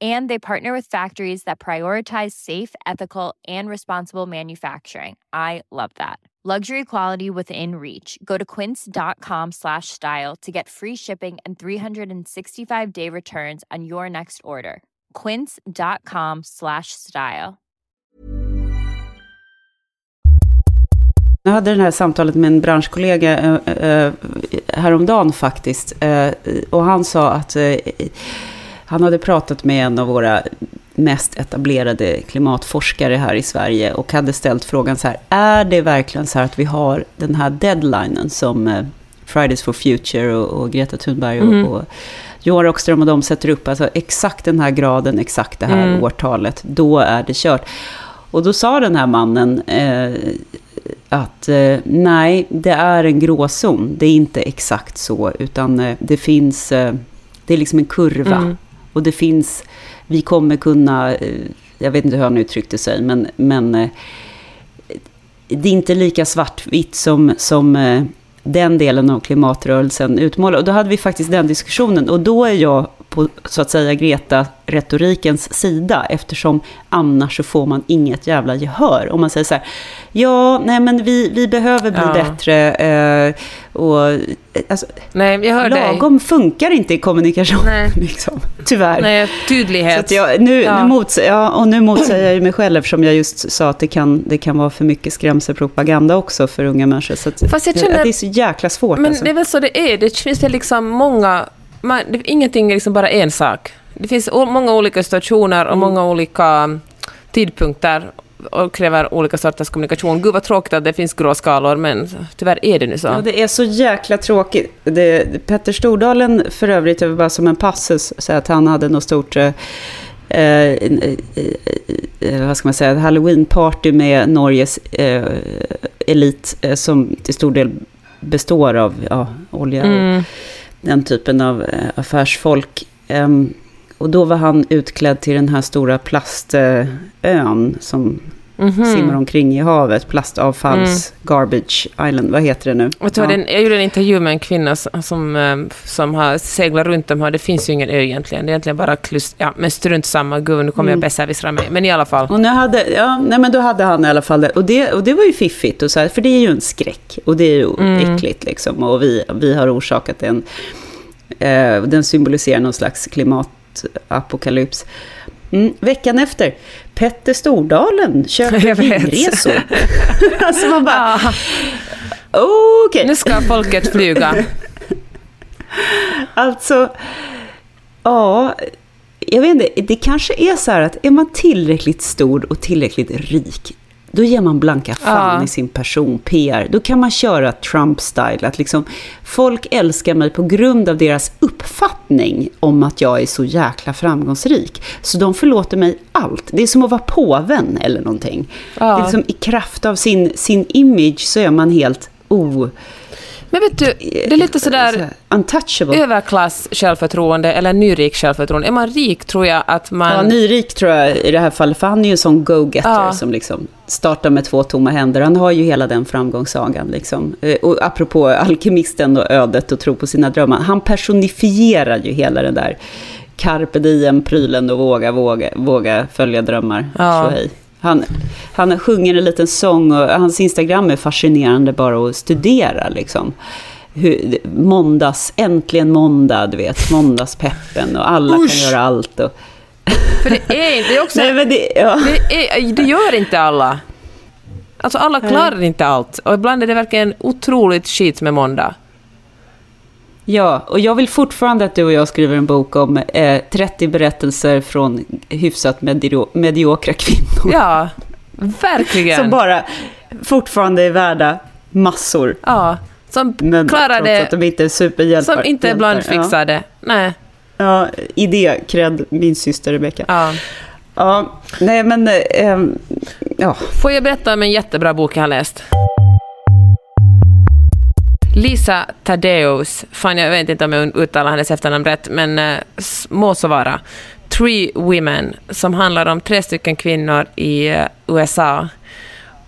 Speaker 4: and they partner with factories that prioritize safe ethical and responsible manufacturing. I love that. Luxury quality within reach. Go to quince.com slash style to get free shipping and 365 day returns on your next order. quince.com slash style.
Speaker 3: Jag hade det här samtalet med en branschkollega äh, äh, häromdagen faktiskt. Och han sa att Han hade pratat med en av våra mest etablerade klimatforskare här i Sverige och hade ställt frågan så här, är det verkligen så här att vi har den här deadlinen som eh, Fridays for Future och, och Greta Thunberg mm. och, och Johan Rockström och de sätter upp, alltså exakt den här graden, exakt det här mm. årtalet, då är det kört. Och då sa den här mannen eh, att eh, nej, det är en gråzon. Det är inte exakt så, utan eh, det finns, eh, det är liksom en kurva.
Speaker 2: Mm.
Speaker 3: Och det finns, vi kommer kunna, eh, jag vet inte hur han uttryckte sig, men, men eh, det är inte lika svartvitt som, som eh, den delen av klimatrörelsen utmålar. Och då hade vi faktiskt den diskussionen. Och då är jag på, så att säga, Greta-retorikens sida. Eftersom annars så får man inget jävla gehör. Om man säger så här, ja, nej men vi, vi behöver bli
Speaker 2: Ja.
Speaker 3: bättre. Eh, och, eh, alltså,
Speaker 2: Nej, jag hör dig.
Speaker 3: lagom funkar inte i kommunikation.
Speaker 2: Nej.
Speaker 3: Liksom, tyvärr.
Speaker 2: Nej, tydlighet.
Speaker 3: jag, nu,
Speaker 2: Ja.
Speaker 3: nu, motsäger, ja, och nu motsäger jag ju mig själv eftersom jag just sa att det kan, det kan vara för mycket skrämselpropaganda också för unga människor. Så att,
Speaker 2: Fast jag känner-
Speaker 3: att det är så jäkla svårt.
Speaker 2: Men
Speaker 3: alltså.
Speaker 2: det är väl så det är. Det finns väl liksom många... Man, det, ingenting är liksom bara en sak. Det finns många olika situationer och
Speaker 3: Mm.
Speaker 2: många olika tidpunkter och kräver olika sorters kommunikation. Gud vad tråkigt att det finns gråskalor, men tyvärr är det nu så.
Speaker 3: Ja, det är så jäkla tråkigt. Det, Petter Stordalen för övrigt, jag vill bara som en passus säga att han hade något stort eh, eh, eh, vad ska man säga, halloween-party med Norges eh, elit eh, som till stor del består av ja, olja och
Speaker 2: Mm
Speaker 3: den typen av eh, affärsfolk. Ehm, och då var han utklädd till den här stora plastön som
Speaker 2: Mhm.
Speaker 3: simmar omkring i havet. Plastavfalls garbage island, vad heter det nu?
Speaker 2: Vad,
Speaker 3: Ja.
Speaker 2: den, jag gjorde en intervju med en kvinna som, som, eh, som har seglat runt de här. Det finns ju ingen ö egentligen. Det är egentligen bara klust... Ja, men strunt samma. Gud, nu kommer
Speaker 3: Mm.
Speaker 2: jag besserwissra mig. Men i alla fall.
Speaker 3: Och nu hade, ja, nej men då hade han i alla fall det. Och det, och det var ju fiffigt, och så här, för det är ju en skräck. Och det är ju
Speaker 2: Mm.
Speaker 3: äckligt liksom. Och vi, vi har orsakat en... Eh, den symboliserar någon slags klimatapokalyps. Mm, veckan efter, Petter Stordalen köper bilresor. alltså man bara,
Speaker 2: Ah,
Speaker 3: okej.
Speaker 2: nu ska folket flyga.
Speaker 3: Alltså, ja, jag vet inte, det kanske är så här att är man tillräckligt stor och tillräckligt rik, då ger man blanka fan
Speaker 2: Ja.
Speaker 3: i sin person, PR. Då kan man köra Trump-style, att liksom folk älskar mig på grund av deras uppfattning om att jag är så jäkla framgångsrik. Så de förlåter mig allt. Det är som att vara påven eller någonting.
Speaker 2: Ja.
Speaker 3: Det är liksom, I kraft av sin, sin image så är man helt o...
Speaker 2: Men vet du, det är lite sådär...
Speaker 3: så här, untouchable.
Speaker 2: överklass självförtroende eller nyrik självförtroende. Är man rik tror jag att man...
Speaker 3: Ja, nyrik tror jag i det här fallet, för han är ju en sån go-getter
Speaker 2: Ja.
Speaker 3: som liksom startar med två tomma händer. Han har ju hela den framgångssagan. Liksom. Eh, Och apropå alkemisten och ödet och tro på sina drömmar, han personifierar ju hela den där carpe diem-prylen och våga, våga, våga följa drömmar.
Speaker 2: Ja.
Speaker 3: Tjohej. Han, han sjunger en liten sång och hans Instagram är fascinerande bara att studera. Liksom. Hur, måndags, äntligen måndag, du vet, måndagspeppen och alla kan göra allt. Och,
Speaker 2: För det är, det är också...
Speaker 3: Nej, men det, ja.
Speaker 2: det, är, det gör inte alla. Alltså alla klarar inte allt. Och ibland är det verkligen otroligt skit med måndag.
Speaker 3: Ja, och jag vill fortfarande att du och jag skriver en bok om eh, 30 berättelser från hyfsat medio, mediokra kvinnor.
Speaker 2: Ja, verkligen.
Speaker 3: Som bara fortfarande är värda massor.
Speaker 2: Ja, som
Speaker 3: Men
Speaker 2: klarar
Speaker 3: trots att de inte är superhjältar.
Speaker 2: som inte ibland fixar det. Nej.
Speaker 3: Ja, ja idé, cred, min syster Rebecka.
Speaker 2: Ja.
Speaker 3: Ja, nej men, eh, ehm, ja.
Speaker 2: Får jag berätta om en jättebra bok jag har läst? Lisa Tadeus, fan jag vet inte om jag uttalar hennes efternamn rätt, men eh, må så vara. Three Women, som handlar om tre stycken kvinnor i eh, USA.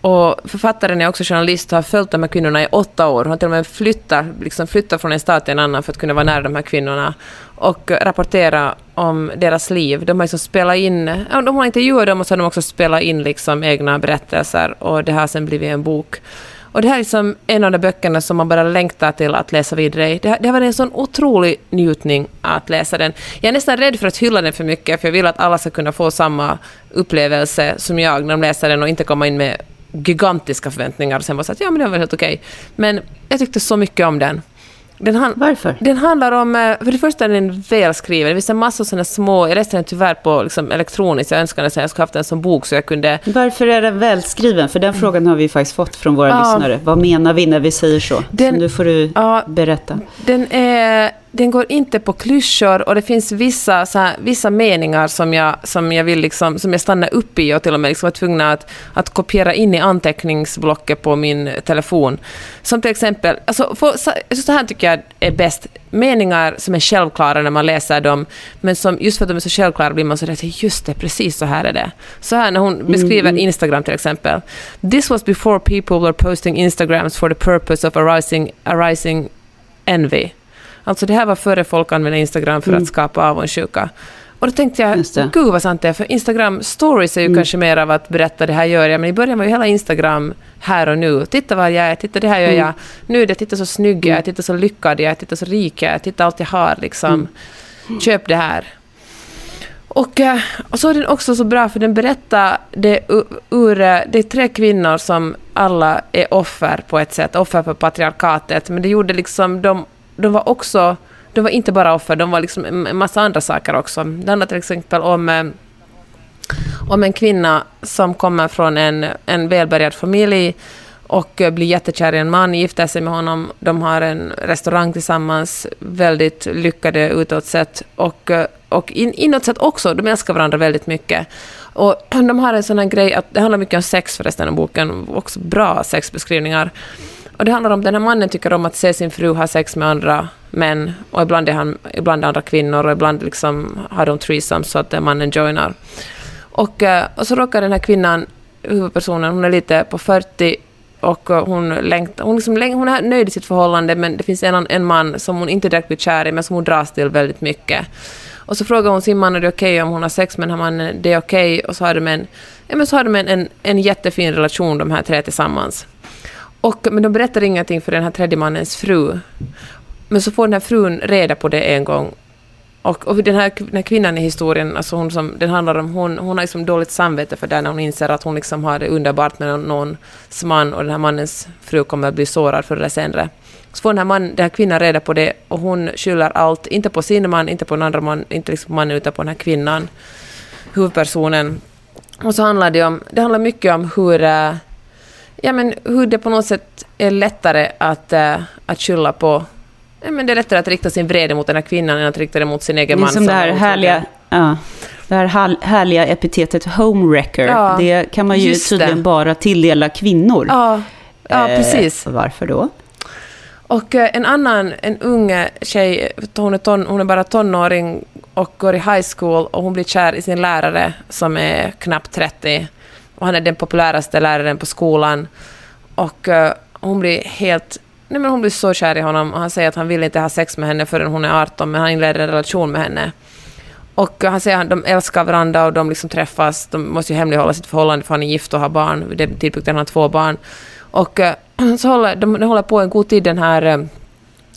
Speaker 2: Och författaren är också journalist och har följt de här kvinnorna i åtta år. Hon har till och med flyttat, liksom flyttat från en stad till en annan för att kunna vara nära de här kvinnorna och eh, rapportera om deras liv. De har liksom spelat in, de har intervjuat dem och så har de också spelat in liksom egna berättelser och det har sen blivit en bok. Och det här är liksom en av de böckerna som man bara längtar till att läsa vidare i. Det har, det har varit en sån otrolig njutning att läsa den. Jag är nästan rädd för att hylla den för mycket, för jag vill att alla ska kunna få samma upplevelse som jag när de läser den och inte komma in med gigantiska förväntningar och sen bara säga att ja, men det var helt okej. Men jag tyckte så mycket om den. Den, han,
Speaker 3: Varför?
Speaker 2: den handlar om, eh, för det första är den välskriven. Det finns en massa sådana små, jag läste den tyvärr på liksom, elektroniskt, jag önskade att jag skulle haft den som bok så jag kunde
Speaker 3: Varför är den välskriven? För den frågan har vi faktiskt fått från våra
Speaker 2: Ja.
Speaker 3: lyssnare. Vad menar vi när vi säger så?
Speaker 2: Den-
Speaker 3: så nu får du
Speaker 2: Ja.
Speaker 3: berätta.
Speaker 2: Den är den går inte på klyschor och det finns vissa, så här, vissa meningar som jag, som jag vill liksom, som jag stannar upp i och till och med liksom var tvungen att, att kopiera in i anteckningsblocket på min telefon. Som till exempel, alltså, för, så, så här tycker jag är bäst, meningar som är självklara när man läser dem, men som just för att de är så självklara blir man så rätt, just det, precis så här är det. Så här när hon beskriver mm. Instagram till exempel. This was before people were posting Instagrams for the purpose of arising, arising envy. Alltså det här var före folk använde Instagram för mm. att skapa avundsjuka. Och då tänkte jag, gud vad sant det är, för Instagram stories är ju mm. kanske mer av att berätta det här gör jag, men i början var ju hela Instagram här och nu. Titta vad jag är, titta det här gör mm. jag. Nu är det, titta så snygg jag är, titta så lyckad jag är, titta så rik jag är, titta allt jag har liksom. Mm. Köp det här. Och, eh, och så är den också så bra för den berättar det ur, eh, det är tre kvinnor som alla är offer på ett sätt, offer för patriarkatet, men det gjorde liksom de de var också, de var inte bara offer, de var liksom en massa andra saker också. Det handlar till exempel om, eh, om en kvinna som kommer från en, en välbärgad familj och blir jättekär i en man, gifter sig med honom, de har en restaurang tillsammans, väldigt lyckade utåt sett och, eh, och in, inåt sett också, de älskar varandra väldigt mycket. Och de har en sån här grej, att det handlar mycket om sex förresten i boken, också bra sexbeskrivningar. Och det handlar om den här mannen tycker om att se sin fru ha sex med andra män och ibland är han ibland andra kvinnor och ibland liksom har de threesomes så att mannen joinar. Och, eh, och så råkar den här kvinnan, huvudpersonen, hon är lite på 40 och eh, hon, längt, hon, liksom, hon är nöjd i sitt förhållande men det finns en, en man som hon inte direkt blir kär i men som hon dras till väldigt mycket. Och så frågar hon sin man är det okej okay om hon har sex med den här mannen, det är okej okay. och så har de en, ja, men så har de en, en, en jättefin relation de här tre tillsammans. Och, men de berättar ingenting för den här tredje mannens fru. Men så får den här frun reda på det en gång. Och, och den, här, den här kvinnan i historien, alltså hon som den handlar om, hon, hon har liksom dåligt samvete för det när hon inser att hon liksom har det underbart med någons man och den här mannens fru kommer att bli sårad förr eller senare. Så får den här, man, den här kvinnan reda på det och hon skyller allt, inte på sin man, inte på den andra man, inte liksom på mannen utan på den här kvinnan, huvudpersonen. Och så handlar det om, det handlar mycket om hur äh, ja, men hur det på något sätt är lättare att, äh, att skylla på... Ja, men det är lättare att rikta sin vrede mot den här kvinnan än att rikta det mot sin egen man.
Speaker 3: Det är som det här härliga... Ja, det här härliga epitetet homewrecker, ja, det kan man ju tydligen det. bara tilldela kvinnor.
Speaker 2: Ja, ja eh, precis.
Speaker 3: varför då?
Speaker 2: Och eh, en annan, en ung tjej, hon är, ton, hon är bara tonåring och går i high school och hon blir kär i sin lärare som är knappt 30 och han är den populäraste läraren på skolan. Och uh, hon blir helt... Nej, men hon blir så kär i honom och han säger att han vill inte ha sex med henne förrän hon är 18, men han inleder en relation med henne. Och uh, han säger att de älskar varandra och de liksom träffas. De måste ju hemlighålla sitt förhållande för han är gift och har barn. Vid den tidpunkten har han två barn. Och uh, så håller de, de håller på en god tid den här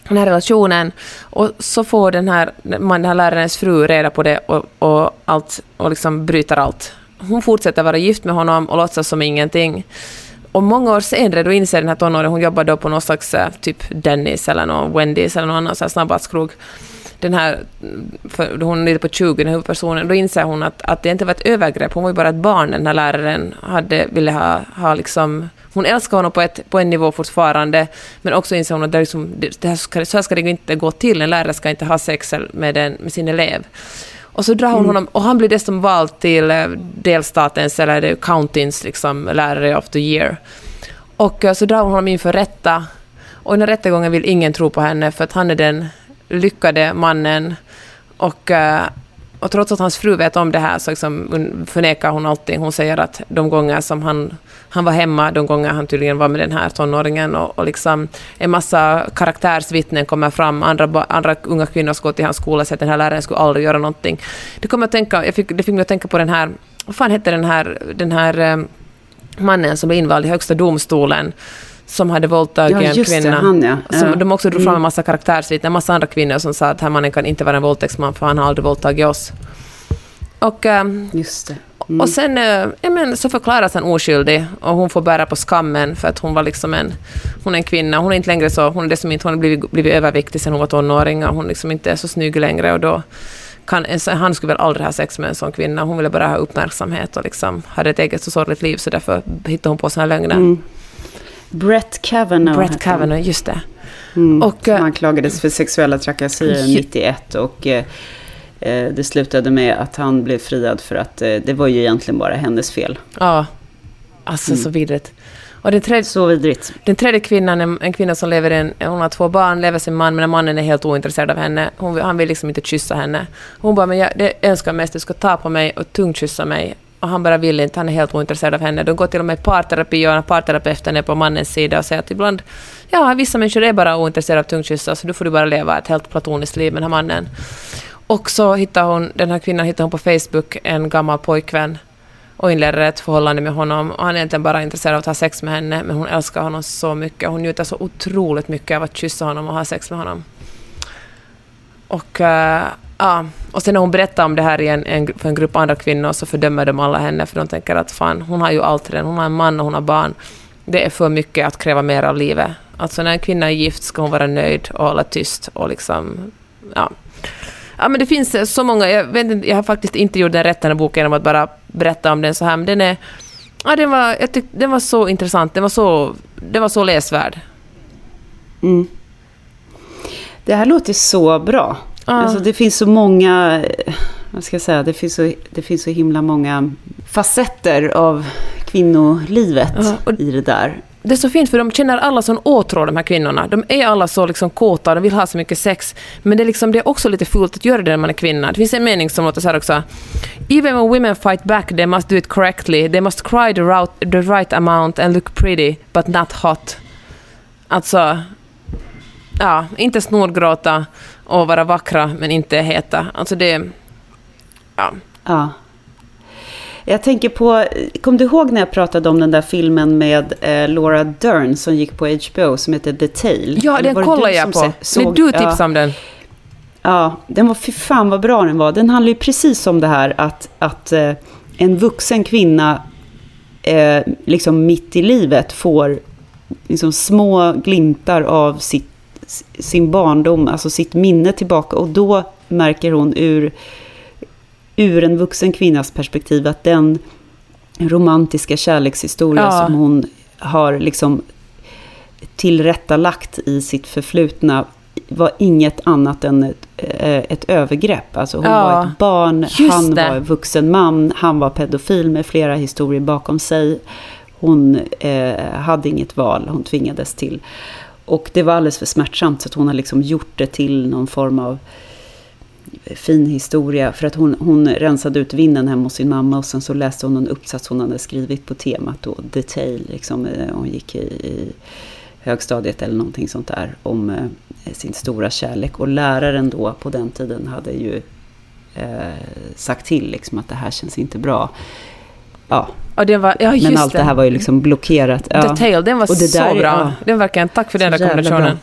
Speaker 2: den här relationen och så får den här, man, den här lärarens fru reda på det och, och, allt, och liksom bryter allt hon fortsätter vara gift med honom och låtsas som ingenting. Och många år senare då inser den här tonåringen, hon jobbar då på någon slags eh, typ Dennis eller någon Wendy's eller någon annan snabbmatskrog. Den här, för hon är lite på 20, den här huvudpersonen, då inser hon att, att det inte var ett övergrepp, hon var ju bara ett barn, den här läraren hade, ville ha, ha liksom... Hon älskar honom på, ett, på en nivå fortfarande, men också inser hon att det, liksom, det här ska, så här ska det inte gå till, en lärare ska inte ha sex med, den, med sin elev. Och så drar hon mm. honom, och han blir dessutom vald till eh, delstatens, eller countins, liksom, lärare of the year. Och eh, så drar hon honom inför rätta. Och den rättegången vill ingen tro på henne, för att han är den lyckade mannen. Och, eh, och trots att hans fru vet om det här så liksom förnekar hon allting. Hon säger att de gånger som han han var hemma de gånger han tydligen var med den här tonåringen och, och liksom en massa karaktärsvittnen kommer fram, andra, andra unga kvinnor ska gå till hans skola och säger att den här läraren skulle aldrig göra någonting. Det, kom att tänka, jag fick, det fick mig att tänka på den här, vad fan hette den här, den här eh, mannen som blev invald i högsta domstolen som hade våldtagit ja, en kvinna.
Speaker 3: Det, han, ja.
Speaker 2: Som ja. De också drog fram en mm. massa karaktärsvittnen, en massa andra kvinnor som sa att den här mannen kan inte vara en våldtäktsman för han har aldrig våldtagit oss. Och, um,
Speaker 3: Just det.
Speaker 2: Mm. Och sen eh, ja, men, så förklaras han oskyldig och hon får bära på skammen för att hon var liksom en, hon är en kvinna. Hon är inte längre så, hon är dessutom inte, hon har blivit, blivit överviktig sen hon var tonåring och hon liksom inte är så snygg längre och då kan, han skulle väl aldrig ha sex med en sån kvinna. Hon ville bara ha uppmärksamhet och liksom hade ett eget så sorgligt liv så därför hittade hon på såna lögner. Mm.
Speaker 3: Brett Kavanaugh.
Speaker 2: Brett Kavanaugh, just det.
Speaker 3: Mm,
Speaker 2: Och, eh,
Speaker 3: anklagades för sexuella trakasserier
Speaker 2: Ja.
Speaker 3: 91 och eh, eh, det slutade med att han blev friad för att eh, det var ju egentligen bara hennes fel.
Speaker 2: Ja. Alltså
Speaker 3: Mm.
Speaker 2: så vidrigt. Och den tredje,
Speaker 3: Så vidrigt.
Speaker 2: den tredje kvinnan, en, en kvinna som lever en, hon har två barn, lever sin man, men mannen är helt ointresserad av henne. Hon, han vill liksom inte kyssa henne. Hon bara, men jag det önskar mest du ska ta på mig och tungkyssa mig. Och han bara vill inte, han är helt ointresserad av henne. De går till och med i parterapi och parterapeuten är på mannens sida och säger att ibland, ja, vissa människor är bara ointresserade av tungkyssar, så då får du bara leva ett helt platoniskt liv med den här mannen. Och så hittar hon, den här kvinnan hittar hon på Facebook en gammal pojkvän och inleder ett förhållande med honom. Och han är egentligen bara intresserad av att ha sex med henne, men hon älskar honom så mycket. Hon njuter så otroligt mycket av att kyssa honom och ha sex med honom. Och, eh, ja. och sen när hon berättar om det här i en, en, för en grupp andra kvinnor så fördömer de alla henne, för de tänker att fan, hon har ju allt redan. Hon har en man och hon har barn. Det är för mycket att kräva mer av livet. Alltså när en kvinna är gift ska hon vara nöjd och hålla tyst och liksom, ja. Ja, men det finns eh, så många. Jag, vet inte, jag har faktiskt inte gjort den rätta här boken genom att bara berätta om den så här, men den är... Ja, den var, jag tyck, den var så intressant. Den var så, den var så läsvärd.
Speaker 3: Mm. Det här låter så bra.
Speaker 2: Ja.
Speaker 3: Alltså, det finns så många, vad ska jag säga, det finns så, det finns så himla många facetter av kvinnolivet
Speaker 2: och-
Speaker 3: i det där.
Speaker 2: Det är så fint för de känner alla sån åtrå, de här kvinnorna. De är alla så liksom kåta, de vill ha så mycket sex. Men det är, liksom, det är också lite fult att göra det när man är kvinna. Det finns en mening som låter så här också. Even when women fight back they must do it correctly. They must cry the, route, the right amount and look pretty, but not hot. Alltså, ja, inte snorgråta och vara vackra, men inte heta. Alltså det... Ja.
Speaker 3: Ja. Jag tänker på, kom du ihåg när jag pratade om den där filmen med eh, Laura Dern som gick på HBO som heter The Tale?
Speaker 2: Ja,
Speaker 3: Eller
Speaker 2: den
Speaker 3: du
Speaker 2: jag på.
Speaker 3: se-
Speaker 2: Men du tipsade
Speaker 3: ja.
Speaker 2: om den.
Speaker 3: Ja, den var, fy fan vad bra den var. Den handlar ju precis om det här att, att eh, en vuxen kvinna eh, liksom mitt i livet får liksom små glimtar av sitt, sin barndom, alltså sitt minne tillbaka. Och då märker hon ur, ur en vuxen kvinnas perspektiv att den romantiska kärlekshistoria
Speaker 2: Ja.
Speaker 3: som hon har liksom tillrättalagt i sitt förflutna var inget annat än ett, eh, ett övergrepp. Alltså hon
Speaker 2: Ja,
Speaker 3: var ett barn,
Speaker 2: just
Speaker 3: han
Speaker 2: det.
Speaker 3: var en vuxen man, han var pedofil med flera historier bakom sig. Hon eh, hade inget val, hon tvingades till. Och det var alldeles för smärtsamt så att hon har liksom gjort det till någon form av eh, fin historia. För att hon, hon rensade ut vinden hemma hos sin mamma och sen så läste hon en uppsats hon hade skrivit på temat då, Detail. Liksom, eh, hon gick i, i högstadiet eller någonting sånt där om eh, sin stora kärlek. Och läraren då på den tiden hade ju eh, sagt till liksom, att det här känns inte bra. Ja,
Speaker 2: Och den var, ja, just
Speaker 3: men allt det här var ju liksom blockerat. Ja.
Speaker 2: The Tale, den var
Speaker 3: Och det
Speaker 2: så
Speaker 3: där är-
Speaker 2: bra.
Speaker 3: ja.
Speaker 2: Den verkligen, tack för den
Speaker 3: Så
Speaker 2: rekommendationen.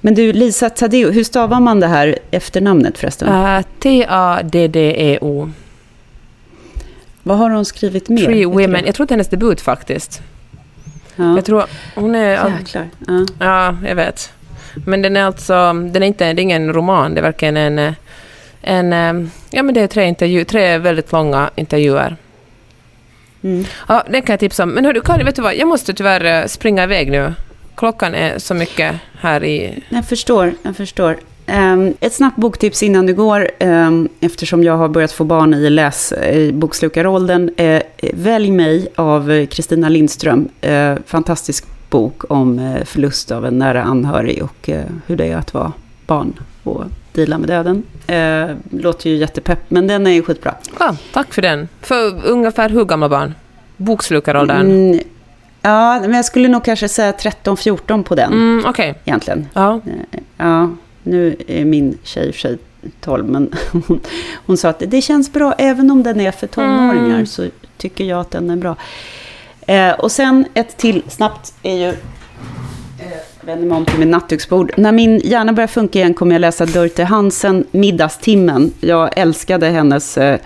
Speaker 3: Men du, Lisa Tadeo, hur stavar man det här efternamnet förresten?
Speaker 2: Uh, T-A-D-D-E-O.
Speaker 3: Vad har hon skrivit mer?
Speaker 2: Three Women.
Speaker 3: det?
Speaker 2: Jag tror det är hennes debut faktiskt.
Speaker 3: Ja.
Speaker 2: Jag tror hon är...
Speaker 3: Jäklar. Ja.
Speaker 2: Ja, jag vet. Men den är alltså... Den är inte... Det är ingen roman. Det är verkligen en... eh, en eh, ja, men det är tre, intervju, tre väldigt långa intervjuer.
Speaker 3: Mm.
Speaker 2: Ja, den kan jag tipsa om. Men hörru, Karin, vet du vad? Jag måste tyvärr eh, springa iväg nu. Klockan är så mycket här i...
Speaker 3: Jag förstår, jag förstår. Ehm, ett snabbt boktips innan du går, ehm, eftersom jag har börjat få barn i läs i bokslukaråldern. Eh, Välj mig av Kristina Lindström. Eh, fantastisk bok om förlust av en nära anhörig och eh, hur det är att vara barn och deala med döden. Eh, låter ju jättepepp, men den är ju skitbra.
Speaker 2: Ja, tack för den. För ungefär hur gamla barn? Bokslukaråldern?
Speaker 3: Mm, ja, men jag skulle nog kanske säga 13-14 på den
Speaker 2: Mm, Okej.
Speaker 3: egentligen.
Speaker 2: Ja.
Speaker 3: Eh, Ja, nu är min tjej i och för sig 12, men hon, hon sa att det känns bra, även om den är för tonåringar,
Speaker 2: Mm.
Speaker 3: så tycker jag att den är bra. Eh, och sen ett till snabbt är ju, vänder mig om till min nattduksbord. När min hjärna börjar funka igen kommer jag läsa Dörte Hansen, Middagstimmen. Jag älskade hennes eh,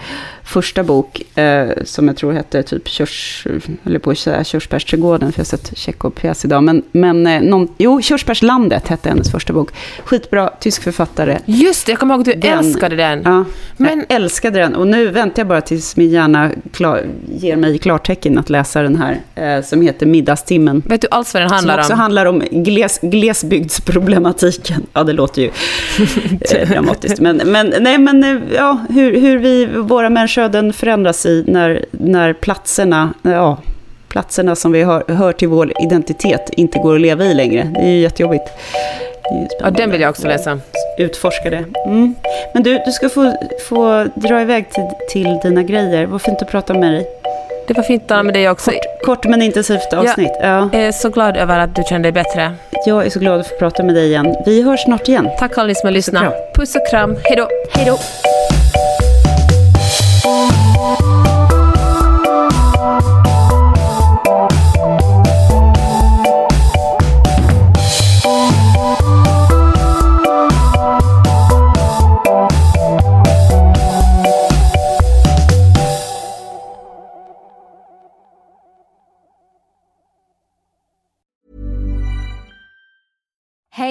Speaker 3: första bok, eh, som jag tror hette typ körs, eller på att säga Körsbärsträdgården, för jag har sett Tjechov-pjäs idag. Men, men eh, någon, jo, Körsbärslandet hette hennes första bok. Skitbra, tysk författare.
Speaker 2: Just det, jag kommer ihåg att du
Speaker 3: Den-
Speaker 2: älskade den.
Speaker 3: Ja,
Speaker 2: Men-
Speaker 3: jag älskade den. Och nu väntar jag bara tills min hjärna klar, ger mig klartecken att läsa den här, eh, som heter Middagstimmen.
Speaker 2: Vet du alls vad den
Speaker 3: Som
Speaker 2: handlar
Speaker 3: också
Speaker 2: om?
Speaker 3: handlar om gles, glesbygdsproblematiken. Ja, det låter ju eh, dramatiskt. Men, men, nej, men eh, ja, hur, hur vi, våra människoöden förändras i när, när platserna, ja, platserna som vi hör, hör till vår identitet inte går att leva i längre. Det är ju jättejobbigt. Är
Speaker 2: Ja, den vill jag också läsa.
Speaker 3: Utforska det. Mm. Men du, du ska få, få dra iväg till, till dina grejer. Vad fint att prata med dig.
Speaker 2: Det var fint att tala med dig också.
Speaker 3: Kort men intensivt avsnitt. Ja.
Speaker 2: Jag är så glad över att du kände dig bättre.
Speaker 3: Jag är så glad att få prata med dig igen. Vi hörs snart igen.
Speaker 2: Tack alla ni som har lyssnat. Puss och kram. Hej då.
Speaker 3: Hej då!